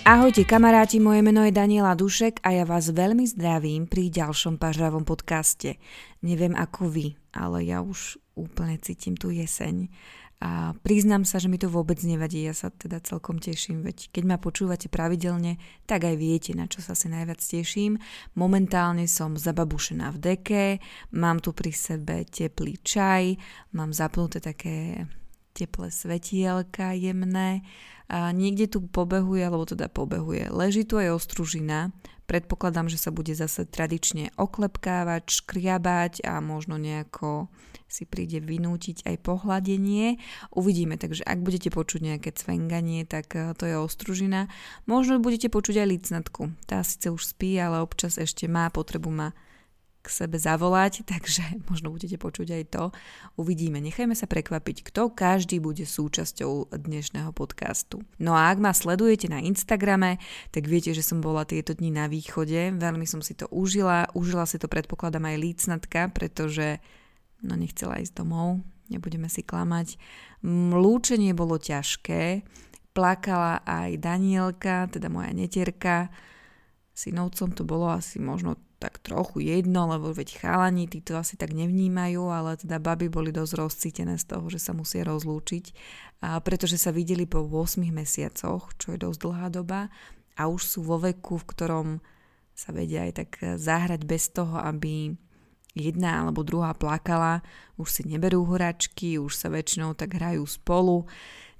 Ahojte kamaráti, moje meno je Daniela Dušek a ja vás veľmi zdravím pri ďalšom pažravom podcaste. Neviem ako vy, ale ja už úplne cítim tú jeseň. A priznám sa, že mi to vôbec nevadí, ja sa teda celkom teším, veď keď ma počúvate pravidelne, tak aj viete, na čo sa si najviac teším. Momentálne som zababušená v deke, mám tu pri sebe teplý čaj, mám zapnuté také teplé svetielka jemné a niekde tu pobehuje, alebo teda pobehuje. Leží tu aj ostružina. Predpokladám, že sa bude zase tradične oklepkávať, škriabať a možno nejako si príde vynútiť aj pohľadenie. Uvidíme, takže ak budete počuť nejaké cvenganie, tak e, to je ostružina. Možno budete počuť aj licnatku. Tá síce už spí, ale občas ešte má potrebu ma k sebe zavolať, takže možno budete počuť aj to. Uvidíme, nechajme sa prekvapiť, kto každý bude súčasťou dnešného podcastu. No a ak ma sledujete na Instagrame, tak viete, že som bola tieto dni na východe, veľmi som si to užila, užila si to predpokladám aj lícnatka, pretože no nechcela ísť domov, nebudeme si klamať. Lúčenie bolo ťažké, plakala aj Danielka, teda moja netierka, synovcom to bolo asi možno tak trochu jedno, lebo veď chalani, tí to asi tak nevnímajú, ale teda baby boli dosť rozcítené z toho, že sa musia rozlúčiť, a pretože sa videli po 8 mesiacoch, čo je dosť dlhá doba a už sú vo veku, v ktorom sa vedia aj tak zahrať bez toho, aby jedna alebo druhá plakala, už si neberú horačky, už sa väčšinou tak hrajú spolu.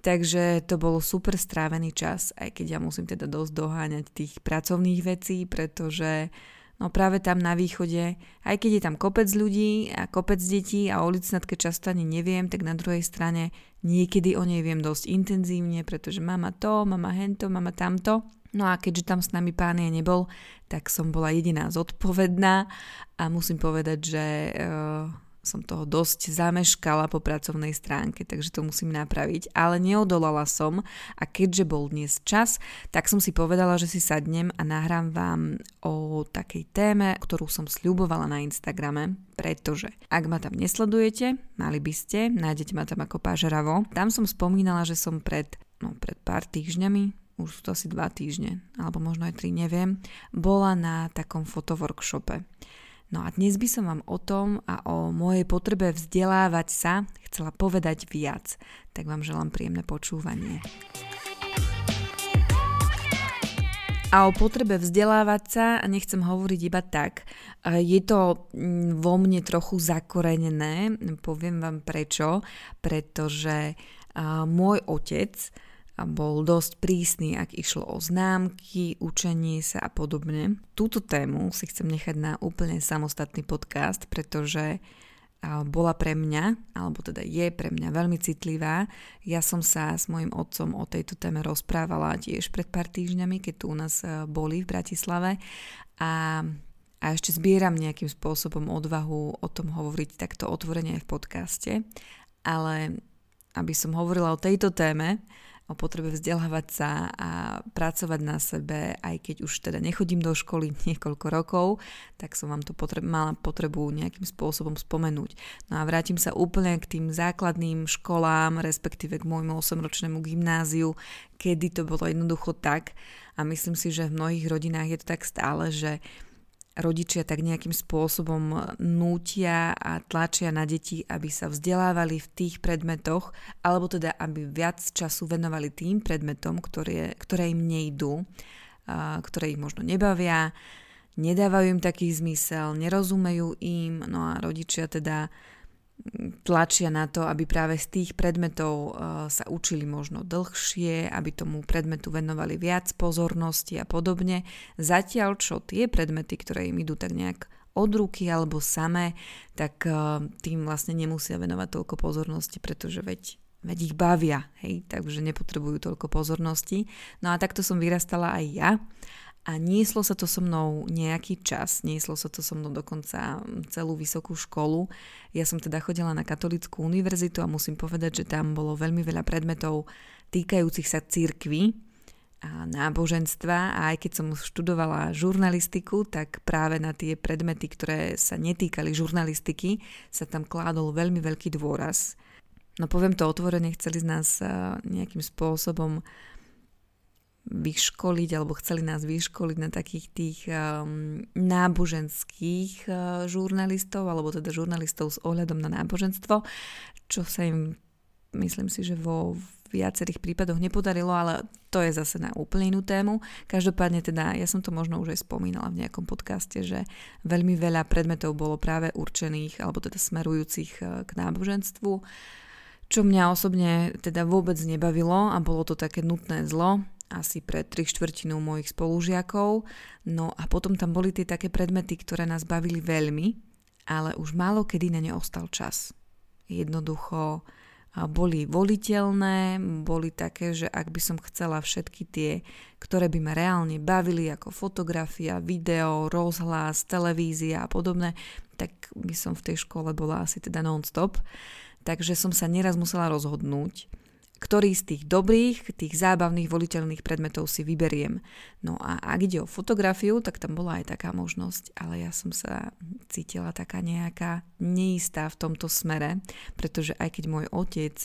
Takže to bol super strávený čas, aj keď ja musím teda dosť doháňať tých pracovných vecí, pretože No práve tam na východe, aj keď je tam kopec ľudí a kopec detí a o licnatke často ani neviem, tak na druhej strane niekedy o nej viem dosť intenzívne, pretože mama to, mama hento, mama tamto. No a keďže tam s nami pán je nebol, tak som bola jediná zodpovedná a musím povedať, že uh, som toho dosť zameškala po pracovnej stránke, takže to musím napraviť, ale neodolala som a keďže bol dnes čas, tak som si povedala, že si sadnem a nahrám vám o takej téme, ktorú som sľubovala na Instagrame, pretože ak ma tam nesledujete, mali by ste, nájdete ma tam ako pážeravo. Tam som spomínala, že som pred, no, pred pár týždňami, už sú to asi dva týždne, alebo možno aj tri, neviem, bola na takom fotoworkshope. No a dnes by som vám o tom a o mojej potrebe vzdelávať sa chcela povedať viac. Tak vám želám príjemné počúvanie. A o potrebe vzdelávať sa, nechcem hovoriť iba tak, je to mm, vo mne trochu zakorenené, poviem vám prečo, pretože môj otec bol dosť prísny, ak išlo o známky, učenie sa a podobne. Túto tému si chcem nechať na úplne samostatný podcast, pretože bola pre mňa, alebo teda je pre mňa veľmi citlivá. Ja som sa s mojim otcom o tejto téme rozprávala tiež pred pár týždňami, keď tu u nás e, boli v Bratislave a, a ešte zbieram nejakým spôsobom odvahu o tom hovoriť takto otvorene v podcaste, ale aby som hovorila o tejto téme, o potrebe vzdelávať sa a pracovať na sebe, aj keď už teda nechodím do školy niekoľko rokov, tak som vám to potreb, mala potrebu nejakým spôsobom spomenúť. No a vrátim sa úplne k tým základným školám, respektíve k môjmu 8-ročnému gymnáziu, kedy to bolo jednoducho tak a myslím si, že v mnohých rodinách je to tak stále, že rodičia tak nejakým spôsobom nútia a tlačia na deti, aby sa vzdelávali v tých predmetoch, alebo teda aby viac času venovali tým predmetom, ktoré, ktoré im nejdú, ktoré ich možno nebavia, nedávajú im taký zmysel, nerozumejú im, no a rodičia teda tlačia na to, aby práve z tých predmetov uh, sa učili možno dlhšie, aby tomu predmetu venovali viac pozornosti a podobne. Zatiaľ, čo tie predmety, ktoré im idú tak nejak od ruky alebo samé, tak uh, tým vlastne nemusia venovať toľko pozornosti, pretože veď veď ich bavia, hej, takže nepotrebujú toľko pozornosti. No a takto som vyrastala aj ja a nieslo sa to so mnou nejaký čas, nieslo sa to so mnou dokonca celú vysokú školu. Ja som teda chodila na katolickú univerzitu a musím povedať, že tam bolo veľmi veľa predmetov týkajúcich sa církvy a náboženstva a aj keď som študovala žurnalistiku, tak práve na tie predmety, ktoré sa netýkali žurnalistiky, sa tam kládol veľmi veľký dôraz. No poviem to otvorene, chceli z nás nejakým spôsobom vyškoliť, alebo chceli nás vyškoliť na takých tých um, náboženských uh, žurnalistov, alebo teda žurnalistov s ohľadom na náboženstvo, čo sa im, myslím si, že vo viacerých prípadoch nepodarilo, ale to je zase na úplne inú tému. Každopádne teda, ja som to možno už aj spomínala v nejakom podcaste, že veľmi veľa predmetov bolo práve určených, alebo teda smerujúcich uh, k náboženstvu, čo mňa osobne teda vôbec nebavilo a bolo to také nutné zlo, asi pre tri štvrtinu mojich spolužiakov. No a potom tam boli tie také predmety, ktoré nás bavili veľmi, ale už málo kedy na ne ostal čas. Jednoducho boli voliteľné, boli také, že ak by som chcela všetky tie, ktoré by ma reálne bavili, ako fotografia, video, rozhlas, televízia a podobné, tak by som v tej škole bola asi teda non-stop. Takže som sa neraz musela rozhodnúť, ktorý z tých dobrých, tých zábavných, voliteľných predmetov si vyberiem. No a ak ide o fotografiu, tak tam bola aj taká možnosť, ale ja som sa cítila taká nejaká neistá v tomto smere, pretože aj keď môj otec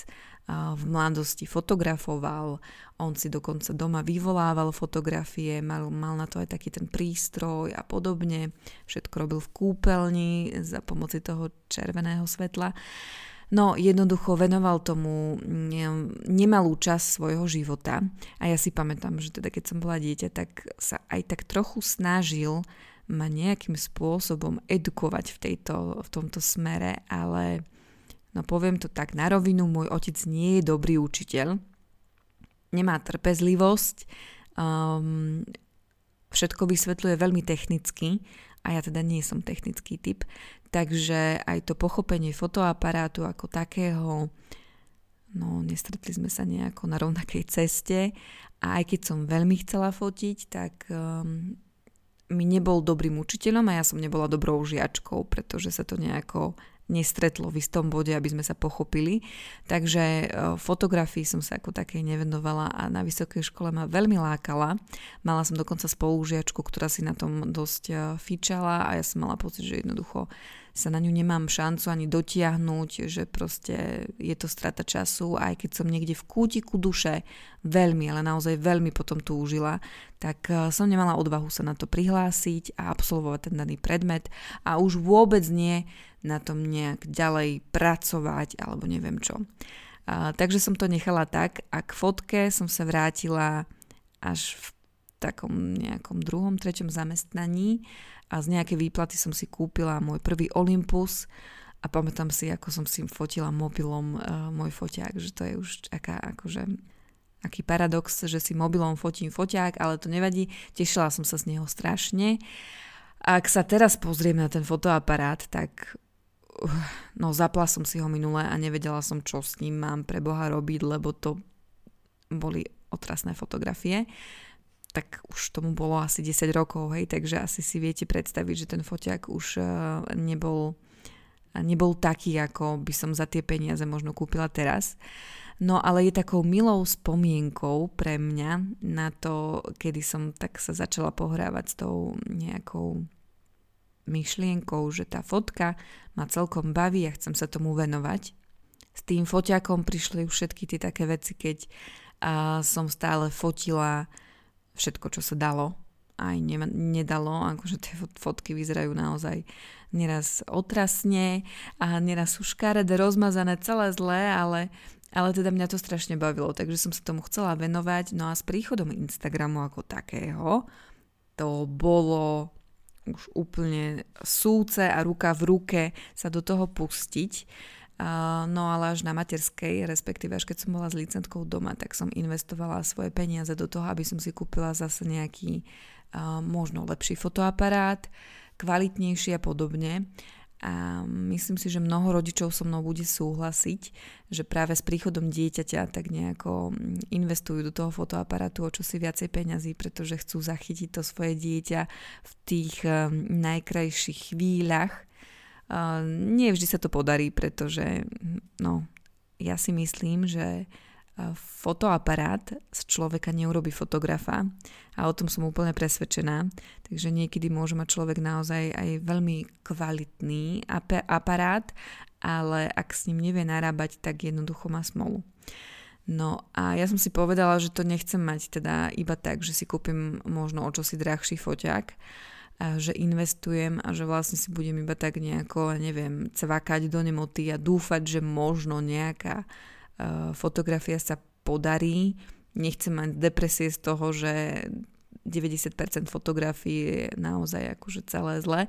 v mladosti fotografoval, on si dokonca doma vyvolával fotografie, mal, mal na to aj taký ten prístroj a podobne, všetko robil v kúpeľni za pomoci toho červeného svetla. No jednoducho venoval tomu nemalú časť svojho života. A ja si pamätám, že teda keď som bola dieťa, tak sa aj tak trochu snažil ma nejakým spôsobom edukovať v, tejto, v tomto smere, ale no poviem to tak na rovinu, môj otec nie je dobrý učiteľ, nemá trpezlivosť, um, všetko vysvetľuje veľmi technicky a ja teda nie som technický typ, takže aj to pochopenie fotoaparátu ako takého, no nestretli sme sa nejako na rovnakej ceste. A aj keď som veľmi chcela fotiť, tak um, mi nebol dobrým učiteľom a ja som nebola dobrou žiačkou, pretože sa to nejako nestretlo v istom bode, aby sme sa pochopili. Takže e, fotografii som sa ako takej nevenovala a na vysokej škole ma veľmi lákala. Mala som dokonca spolužiačku, ktorá si na tom dosť e, fičala a ja som mala pocit, že jednoducho sa na ňu nemám šancu ani dotiahnuť, že proste je to strata času aj keď som niekde v kútiku duše veľmi, ale naozaj veľmi potom túžila, tak e, som nemala odvahu sa na to prihlásiť a absolvovať ten daný predmet a už vôbec nie na tom nejak ďalej pracovať alebo neviem čo. A, takže som to nechala tak a k fotke som sa vrátila až v takom nejakom druhom, treťom zamestnaní a z nejakej výplaty som si kúpila môj prvý Olympus a pamätám si, ako som si fotila mobilom uh, môj foťák, že to je už aká akože aký paradox, že si mobilom fotím foťák, ale to nevadí, tešila som sa z neho strašne. Ak sa teraz pozriem na ten fotoaparát, tak no zapla som si ho minule a nevedela som, čo s ním mám pre Boha robiť, lebo to boli otrasné fotografie. Tak už tomu bolo asi 10 rokov, hej, takže asi si viete predstaviť, že ten foťák už uh, nebol, nebol taký, ako by som za tie peniaze možno kúpila teraz. No ale je takou milou spomienkou pre mňa na to, kedy som tak sa začala pohrávať s tou nejakou myšlienkou, že tá fotka ma celkom baví a chcem sa tomu venovať. S tým foťakom prišli už všetky tie také veci, keď a som stále fotila všetko, čo sa dalo. Aj ne, nedalo, akože tie fotky vyzerajú naozaj neraz otrasne a neraz sú škaredé, rozmazané, celé zlé, ale, ale teda mňa to strašne bavilo, takže som sa tomu chcela venovať. No a s príchodom Instagramu ako takého, to bolo už úplne súce a ruka v ruke sa do toho pustiť. No ale až na materskej, respektíve až keď som bola s licentkou doma, tak som investovala svoje peniaze do toho, aby som si kúpila zase nejaký možno lepší fotoaparát, kvalitnejší a podobne. A myslím si, že mnoho rodičov so mnou bude súhlasiť, že práve s príchodom dieťaťa tak nejako mm, investujú do toho fotoaparátu o čosi viacej peňazí, pretože chcú zachytiť to svoje dieťa v tých um, najkrajších chvíľach. Nie vždy sa to podarí, pretože no, ja si myslím, že fotoaparát z človeka neurobi fotografa a o tom som úplne presvedčená. Takže niekedy môže mať človek naozaj aj veľmi kvalitný aparát, ale ak s ním nevie narábať, tak jednoducho má smolu. No a ja som si povedala, že to nechcem mať teda iba tak, že si kúpim možno o čosi drahší foťák, že investujem a že vlastne si budem iba tak nejako, neviem, cvakať do nemoty a dúfať, že možno nejaká uh, fotografia sa podarí. Nechcem mať depresie z toho, že 90% fotografií je naozaj akože celé zle.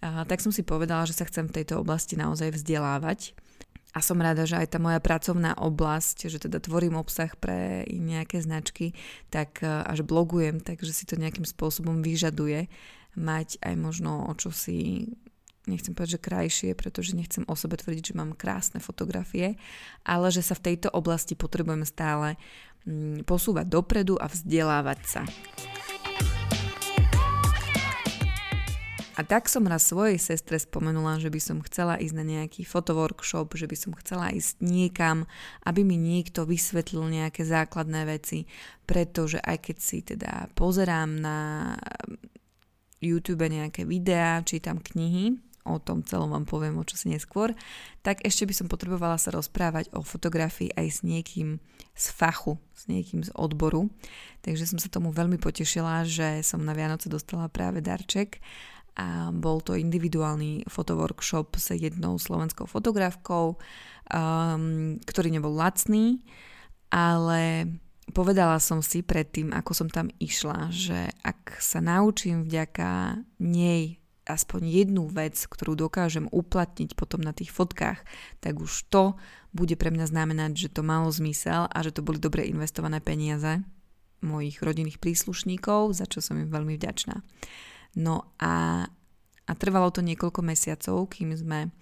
Tak som si povedala, že sa chcem v tejto oblasti naozaj vzdelávať a som rada, že aj tá moja pracovná oblasť, že teda tvorím obsah pre nejaké značky, tak e, až blogujem, takže si to nejakým spôsobom vyžaduje mať aj možno o čo si nechcem povedať, že krajšie, pretože nechcem o sebe tvrdiť, že mám krásne fotografie, ale že sa v tejto oblasti potrebujem stále mm, posúvať dopredu a vzdelávať sa. A tak som raz svojej sestre spomenula, že by som chcela ísť na nejaký fotoworkshop, že by som chcela ísť niekam, aby mi niekto vysvetlil nejaké základné veci, pretože aj keď si teda pozerám na YouTube nejaké videá, čítam knihy, o tom celom vám poviem o čosi neskôr, tak ešte by som potrebovala sa rozprávať o fotografii aj s niekým z fachu, s niekým z odboru. Takže som sa tomu veľmi potešila, že som na Vianoce dostala práve darček a bol to individuálny fotoworkshop s jednou slovenskou fotografkou, um, ktorý nebol lacný, ale povedala som si predtým, ako som tam išla, že ak sa naučím vďaka nej aspoň jednu vec, ktorú dokážem uplatniť potom na tých fotkách, tak už to bude pre mňa znamenať, že to malo zmysel a že to boli dobre investované peniaze mojich rodinných príslušníkov, za čo som im veľmi vďačná. No a, a trvalo to niekoľko mesiacov, kým sme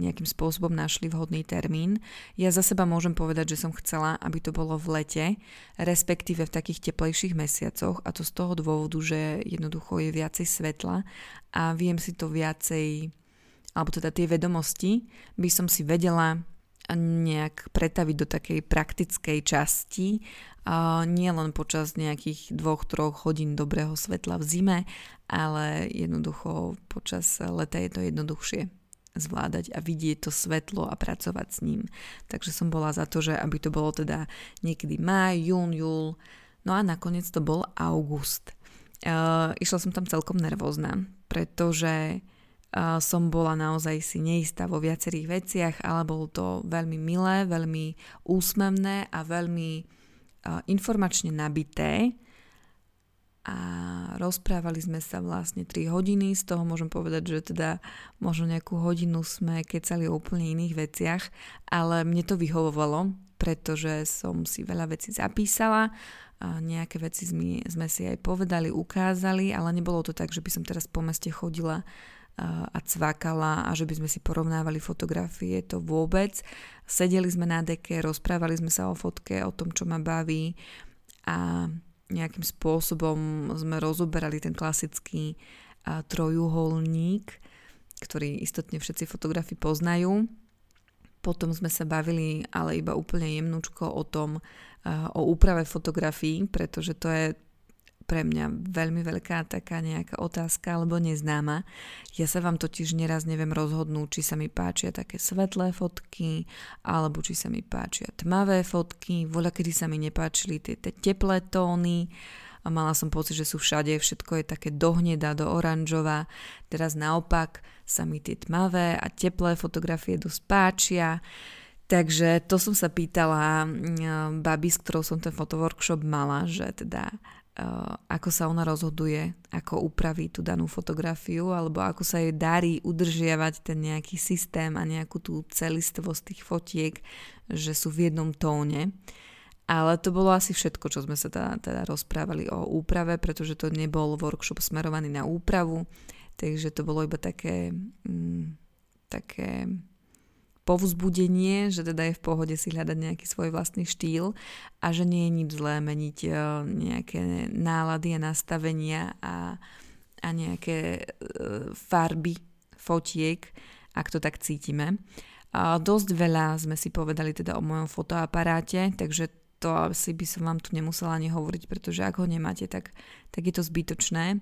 nejakým spôsobom našli vhodný termín. Ja za seba môžem povedať, že som chcela, aby to bolo v lete, respektíve v takých teplejších mesiacoch a to z toho dôvodu, že jednoducho je viacej svetla a viem si to viacej, alebo teda tie vedomosti by som si vedela nejak pretaviť do takej praktickej časti, nie len počas nejakých dvoch, troch hodín dobrého svetla v zime, ale jednoducho počas leta je to jednoduchšie zvládať a vidieť to svetlo a pracovať s ním. Takže som bola za to, že aby to bolo teda niekedy maj, jún, júl, no a nakoniec to bol august. Uh, išla som tam celkom nervózna, pretože som bola naozaj si neistá vo viacerých veciach, ale bolo to veľmi milé, veľmi úsmevné a veľmi informačne nabité a rozprávali sme sa vlastne 3 hodiny, z toho môžem povedať, že teda možno nejakú hodinu sme kecali o úplne iných veciach, ale mne to vyhovovalo, pretože som si veľa vecí zapísala, a nejaké veci sme, si aj povedali, ukázali, ale nebolo to tak, že by som teraz po meste chodila a cvakala a že by sme si porovnávali fotografie, to vôbec. Sedeli sme na deke, rozprávali sme sa o fotke, o tom, čo ma baví a nejakým spôsobom sme rozoberali ten klasický trojuholník, ktorý istotne všetci fotografi poznajú. Potom sme sa bavili, ale iba úplne jemnúčko o tom, o úprave fotografií, pretože to je pre mňa veľmi veľká taká nejaká otázka alebo neznáma. Ja sa vám totiž neraz neviem rozhodnúť, či sa mi páčia také svetlé fotky, alebo či sa mi páčia tmavé fotky, voľa kedy sa mi nepáčili tie, tie teplé tóny a mala som pocit, že sú všade, všetko je také dohneda, do oranžova. Teraz naopak sa mi tie tmavé a teplé fotografie dosť páčia. Takže to som sa pýtala mm, babi, s ktorou som ten fotoworkshop mala, že teda ako sa ona rozhoduje, ako upraví tú danú fotografiu, alebo ako sa jej darí udržiavať ten nejaký systém a nejakú tú celistvosť tých fotiek, že sú v jednom tóne. Ale to bolo asi všetko, čo sme sa teda, teda rozprávali o úprave, pretože to nebol workshop smerovaný na úpravu, takže to bolo iba také, mm, také povzbudenie, že teda je v pohode si hľadať nejaký svoj vlastný štýl a že nie je nič zlé meniť e, nejaké nálady a nastavenia a, a nejaké e, farby fotiek, ak to tak cítime. A dosť veľa sme si povedali teda o mojom fotoaparáte, takže to asi by som vám tu nemusela ani hovoriť, pretože ak ho nemáte, tak, tak je to zbytočné.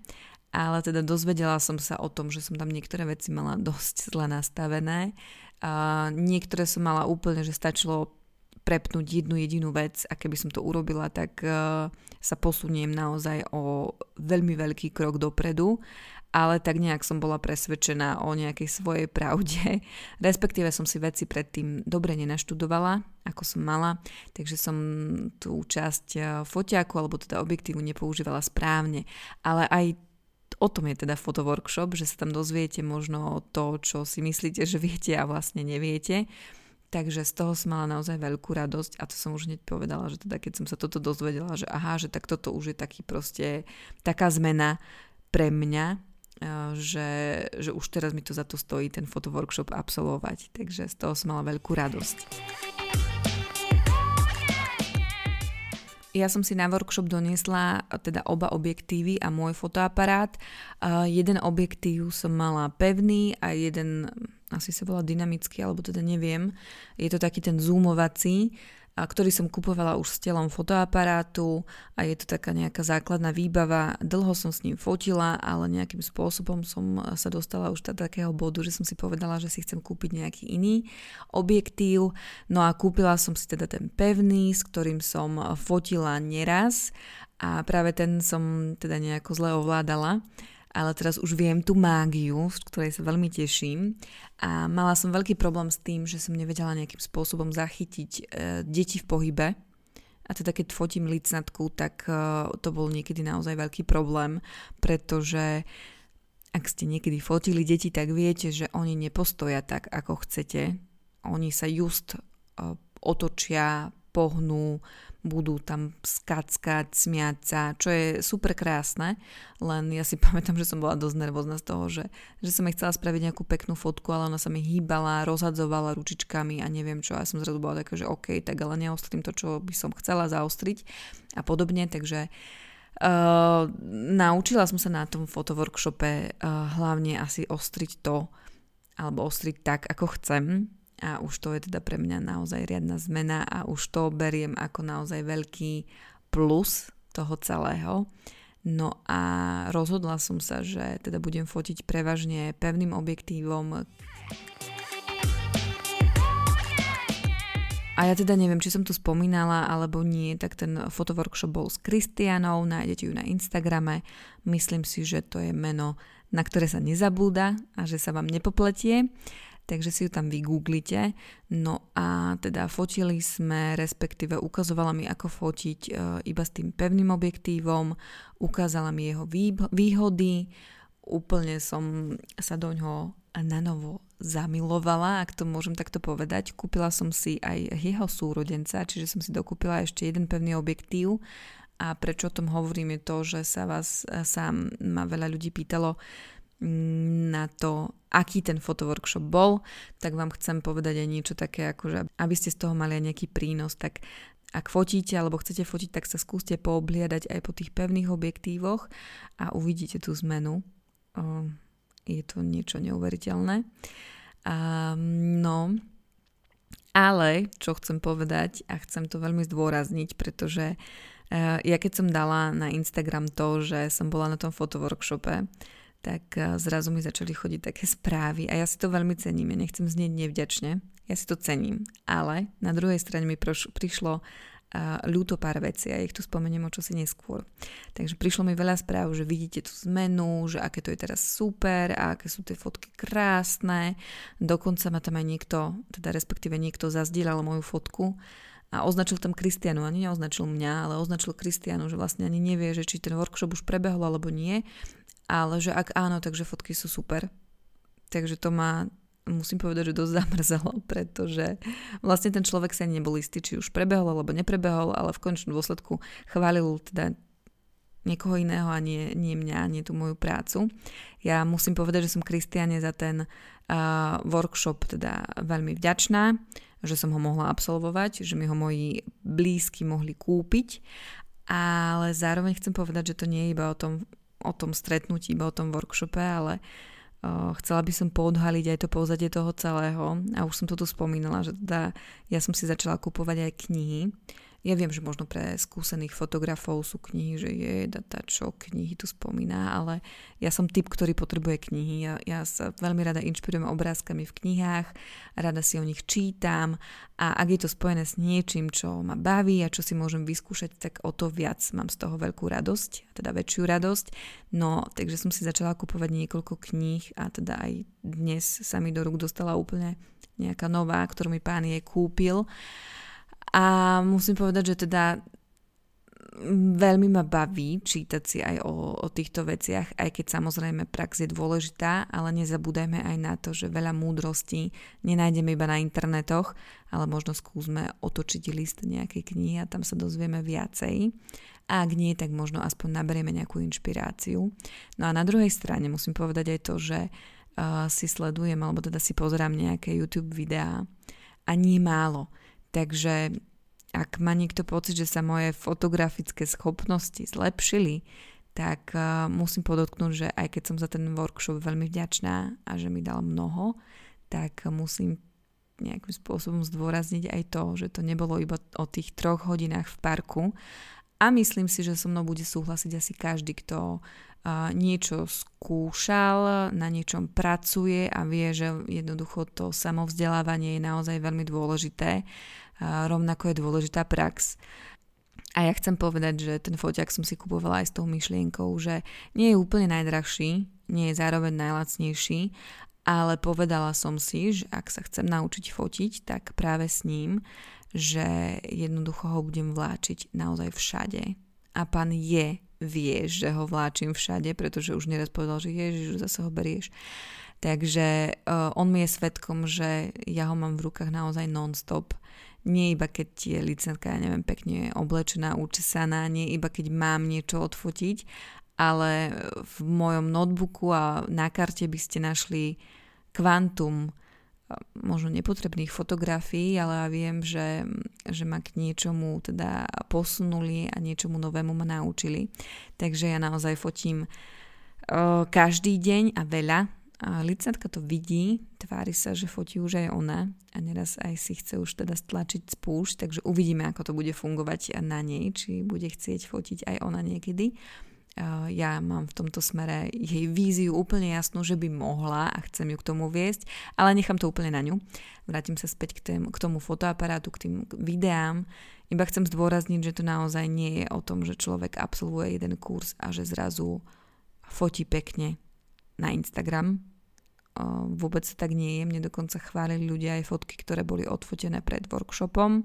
Ale teda dozvedela som sa o tom, že som tam niektoré veci mala dosť zle nastavené a niektoré som mala úplne, že stačilo prepnúť jednu jedinú vec a keby som to urobila, tak uh, sa posuniem naozaj o veľmi veľký krok dopredu ale tak nejak som bola presvedčená o nejakej svojej pravde. Respektíve som si veci predtým dobre nenaštudovala, ako som mala, takže som tú časť eh, foťáku alebo teda objektívu nepoužívala správne. Ale aj o tom je teda fotoworkshop, že sa tam dozviete možno to, čo si myslíte, že viete a vlastne neviete. Takže z toho som mala naozaj veľkú radosť a to som už hneď povedala, že teda keď som sa toto dozvedela, že aha, že tak toto už je taký proste taká zmena pre mňa, že, že už teraz mi to za to stojí ten fotoworkshop absolvovať. Takže z toho som mala veľkú radosť. Ja som si na workshop doniesla teda oba objektívy a môj fotoaparát. jeden objektív som mala pevný a jeden asi sa volá dynamický, alebo teda neviem. Je to taký ten zoomovací a ktorý som kupovala už s telom fotoaparátu a je to taká nejaká základná výbava. Dlho som s ním fotila, ale nejakým spôsobom som sa dostala už do takého bodu, že som si povedala, že si chcem kúpiť nejaký iný objektív. No a kúpila som si teda ten pevný, s ktorým som fotila neraz a práve ten som teda nejako zle ovládala ale teraz už viem tú mágiu, z ktorej sa veľmi teším. A mala som veľký problém s tým, že som nevedela nejakým spôsobom zachytiť e, deti v pohybe. A teda keď fotím licnatku, tak e, to bol niekedy naozaj veľký problém, pretože ak ste niekedy fotili deti, tak viete, že oni nepostoja tak, ako chcete. Oni sa just e, otočia, pohnú, budú tam skackať, smiať sa, čo je super krásne, len ja si pamätám, že som bola dosť nervózna z toho, že, že som jej chcela spraviť nejakú peknú fotku, ale ona sa mi hýbala, rozhadzovala ručičkami a neviem čo, a som zrazu bola taká, že OK, tak ale neostrím to, čo by som chcela zaostriť a podobne, takže Uh, naučila som sa na tom fotoworkshope uh, hlavne asi ostriť to, alebo ostriť tak, ako chcem, a už to je teda pre mňa naozaj riadna zmena a už to beriem ako naozaj veľký plus toho celého. No a rozhodla som sa, že teda budem fotiť prevažne pevným objektívom. A ja teda neviem, či som tu spomínala alebo nie, tak ten fotoworkshop bol s Kristianou, nájdete ju na Instagrame. Myslím si, že to je meno, na ktoré sa nezabúda a že sa vám nepopletie takže si ju tam vygooglite. No a teda fotili sme, respektíve ukazovala mi, ako fotiť e, iba s tým pevným objektívom, ukázala mi jeho výhody, úplne som sa do ňoho na novo zamilovala, ak to môžem takto povedať. Kúpila som si aj jeho súrodenca, čiže som si dokúpila ešte jeden pevný objektív a prečo o tom hovorím je to, že sa vás e, sám ma veľa ľudí pýtalo, na to, aký ten fotoworkshop bol, tak vám chcem povedať aj niečo také, akože aby ste z toho mali aj nejaký prínos, tak ak fotíte alebo chcete fotiť, tak sa skúste poobliadať aj po tých pevných objektívoch a uvidíte tú zmenu. Je to niečo neuveriteľné. No, ale čo chcem povedať a chcem to veľmi zdôrazniť, pretože e, ja keď som dala na Instagram to, že som bola na tom fotoworkshope, tak eh, zrazu mi začali chodiť také správy a ja si to veľmi cením, ja nechcem znieť nevďačne, ja si to cením, ale na druhej strane mi prišlo uh, ľúto pár vecí a ich tu spomeniem o čosi neskôr. Takže prišlo mi veľa správ, že vidíte tú zmenu, že aké to je teraz super a aké sú tie fotky krásne. Dokonca ma tam aj niekto, teda respektíve niekto zazdieľal moju fotku a označil tam Kristianu, ani neoznačil mňa, ale označil Kristianu, že vlastne ani nevie, že či ten workshop už prebehol alebo nie ale že ak áno, takže fotky sú super. Takže to ma musím povedať, že dosť zamrzelo, pretože vlastne ten človek sa nebol istý, či už prebehol alebo neprebehol, ale v končnom dôsledku chválil teda niekoho iného a nie, nie mňa, nie tú moju prácu. Ja musím povedať, že som Kristiane za ten uh, workshop teda veľmi vďačná, že som ho mohla absolvovať, že mi ho moji blízky mohli kúpiť, ale zároveň chcem povedať, že to nie je iba o tom o tom stretnutí, iba o tom workshope, ale chcela by som poodhaliť aj to pozadie toho celého. A už som to tu spomínala, že teda ja som si začala kupovať aj knihy, Ja viem, že možno pre skúsených fotografov sú knihy, že je data, čo knihy tu spomína, ale ja som typ, ktorý potrebuje knihy. Ja, ja sa veľmi rada inšpirujem obrázkami v knihách, rada si o nich čítam a ak je to spojené s niečím, čo ma baví a čo si môžem vyskúšať, tak o to viac mám z toho veľkú radosť, teda väčšiu radosť. No, takže som si začala kupovať niekoľko kníh a teda aj dnes sa mi do rúk dostala úplne nejaká nová, ktorú mi pán jej kúpil. A musím povedať, že teda veľmi ma baví čítať si aj o, o týchto veciach, aj keď samozrejme prax je dôležitá, ale nezabúdajme aj na to, že veľa múdrostí nenájdeme iba na internetoch, ale možno skúsme otočiť list nejakej knihy a tam sa dozvieme viacej. A ak nie, tak možno aspoň naberieme nejakú inšpiráciu. No a na druhej strane musím povedať aj to, že uh, si sledujem, alebo teda si pozerám nejaké YouTube videá a nie málo Takže ak má niekto pocit, že sa moje fotografické schopnosti zlepšili, tak uh, musím podotknúť, že aj keď som za ten workshop veľmi vďačná a že mi dal mnoho, tak musím nejakým spôsobom zdôrazniť aj to, že to nebolo iba o tých troch hodinách v parku a myslím si, že so mnou bude súhlasiť asi každý, kto niečo skúšal, na niečom pracuje a vie, že jednoducho to samovzdelávanie je naozaj veľmi dôležité. Rovnako je dôležitá prax. A ja chcem povedať, že ten foťak som si kupovala aj s tou myšlienkou, že nie je úplne najdrahší, nie je zároveň najlacnejší, ale povedala som si, že ak sa chcem naučiť fotiť, tak práve s ním, že jednoducho ho budem vláčiť naozaj všade. A pán je vieš, že ho vláčim všade, pretože už neraz povedal, že ježiš, zase ho berieš. Takže uh, on mi je svetkom, že ja ho mám v rukách naozaj non-stop. Nie iba keď je licentka, ja neviem, pekne oblečená, učesaná, nie iba keď mám niečo odfotiť, ale v mojom notebooku a na karte by ste našli kvantum možno nepotrebných fotografií, ale ja viem, že, že ma k niečomu teda posunuli a niečomu novému ma naučili. Takže ja naozaj fotím uh, každý deň a veľa. A licentka to vidí, tvári sa, že fotí už aj ona a neraz aj si chce už teda stlačiť spúšť, takže uvidíme, ako to bude fungovať na nej, či bude chcieť fotiť aj ona niekedy ja mám v tomto smere jej víziu úplne jasnú, že by mohla a chcem ju k tomu viesť, ale nechám to úplne na ňu. Vrátim sa späť k, tém, k tomu fotoaparátu, k tým videám. Iba chcem zdôrazniť, že to naozaj nie je o tom, že človek absolvuje jeden kurz a že zrazu fotí pekne na Instagram. Vôbec tak nie je. Mne dokonca chválili ľudia aj fotky, ktoré boli odfotené pred workshopom,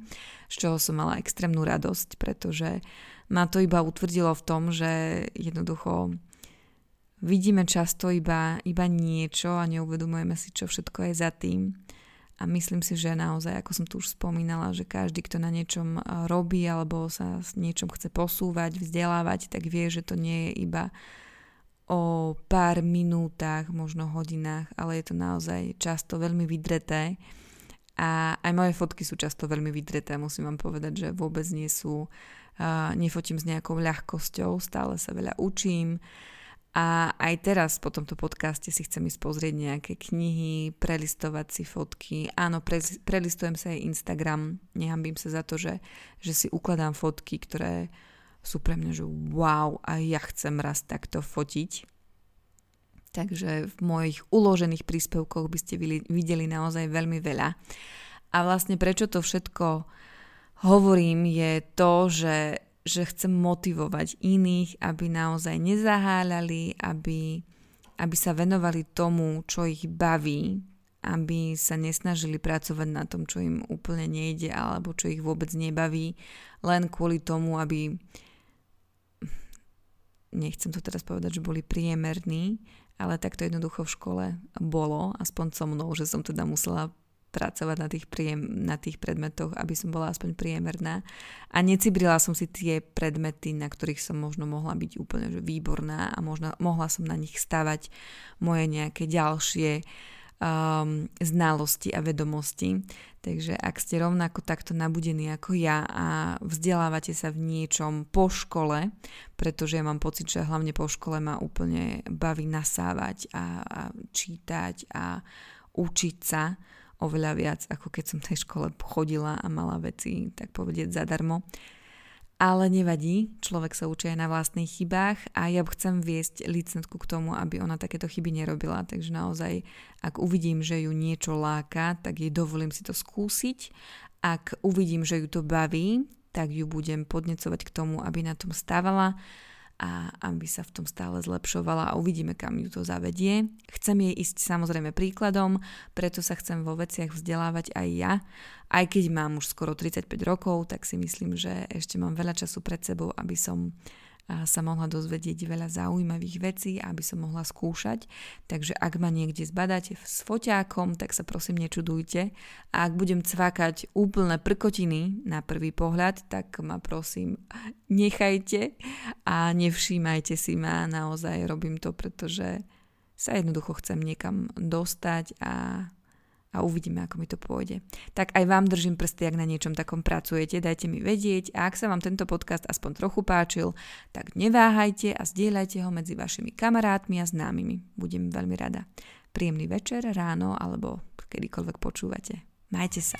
z čoho som mala extrémnu radosť, pretože uh, ma to iba utvrdilo v tom, že jednoducho vidíme často iba, iba niečo a neuvedomujeme si, čo všetko je za tým. A myslím si, že naozaj, ako som tu už spomínala, že každý, kto na niečom robí alebo sa s niečom chce posúvať, vzdelávať, tak vie, že to nie je iba o pár minútach, možno hodinách, ale je to naozaj často veľmi vydreté. A aj moje fotky sú často veľmi vydreté, musím vám povedať, že vôbec nie sú uh, nefotím s nejakou ľahkosťou, stále sa veľa učím. A aj teraz po tomto podcaste si chcem ísť pozrieť nejaké knihy, prelistovať si fotky. Áno, pre, prelistujem sa aj Instagram. Nehambím sa za to, že, že si ukladám fotky, ktoré sú pre mňa, že wow, a ja chcem raz takto fotiť. Takže v mojich uložených príspevkoch by ste videli naozaj veľmi veľa. A vlastne prečo to všetko hovorím, je to, že, že chcem motivovať iných, aby naozaj nezaháľali, aby, aby sa venovali tomu, čo ich baví, aby sa nesnažili pracovať na tom, čo im úplne nejde alebo čo ich vôbec nebaví, len kvôli tomu, aby nechcem to teraz povedať, že boli priemerní, ale tak to jednoducho v škole bolo, aspoň so mnou, že som teda musela pracovať na tých, príjem, na tých predmetoch, aby som bola aspoň priemerná. A necibrila som si tie predmety, na ktorých som možno mohla byť úplne že výborná a možno, mohla som na nich stavať moje nejaké ďalšie um, znalosti a vedomosti. Takže ak ste rovnako takto nabudení ako ja a vzdelávate sa v niečom po škole, pretože ja mám pocit, že hlavne po škole ma úplne baví nasávať a, a čítať a učiť sa, oveľa viac, ako keď som v tej škole chodila a mala veci, tak povedieť, zadarmo. Ale nevadí, človek sa učí aj na vlastných chybách a ja chcem viesť licnetku k tomu, aby ona takéto chyby nerobila. Takže naozaj, ak uvidím, že ju niečo láka, tak jej dovolím si to skúsiť. Ak uvidím, že ju to baví, tak ju budem podnecovať k tomu, aby na tom stávala a aby sa v tom stále zlepšovala a uvidíme, kam ju to zavedie. Chcem jej ísť samozrejme príkladom, preto sa chcem vo veciach vzdelávať aj ja. Aj keď mám už skoro 35 rokov, tak si myslím, že ešte mám veľa času pred sebou, aby som sa mohla dozvedieť veľa zaujímavých vecí, aby som mohla skúšať. Takže ak ma niekde zbadáte s foťákom, tak sa prosím nečudujte. A ak budem cvakať úplné prkotiny na prvý pohľad, tak ma prosím nechajte a nevšímajte si ma. Naozaj robím to, pretože sa jednoducho chcem niekam dostať a a uvidíme, ako mi to pôjde. Tak aj vám držím prsty, ak na niečom takom pracujete, dajte mi vedieť a ak sa vám tento podcast aspoň trochu páčil, tak neváhajte a zdieľajte ho medzi vašimi kamarátmi a známymi. Budem veľmi rada. Príjemný večer, ráno alebo kedykoľvek počúvate. Majte sa.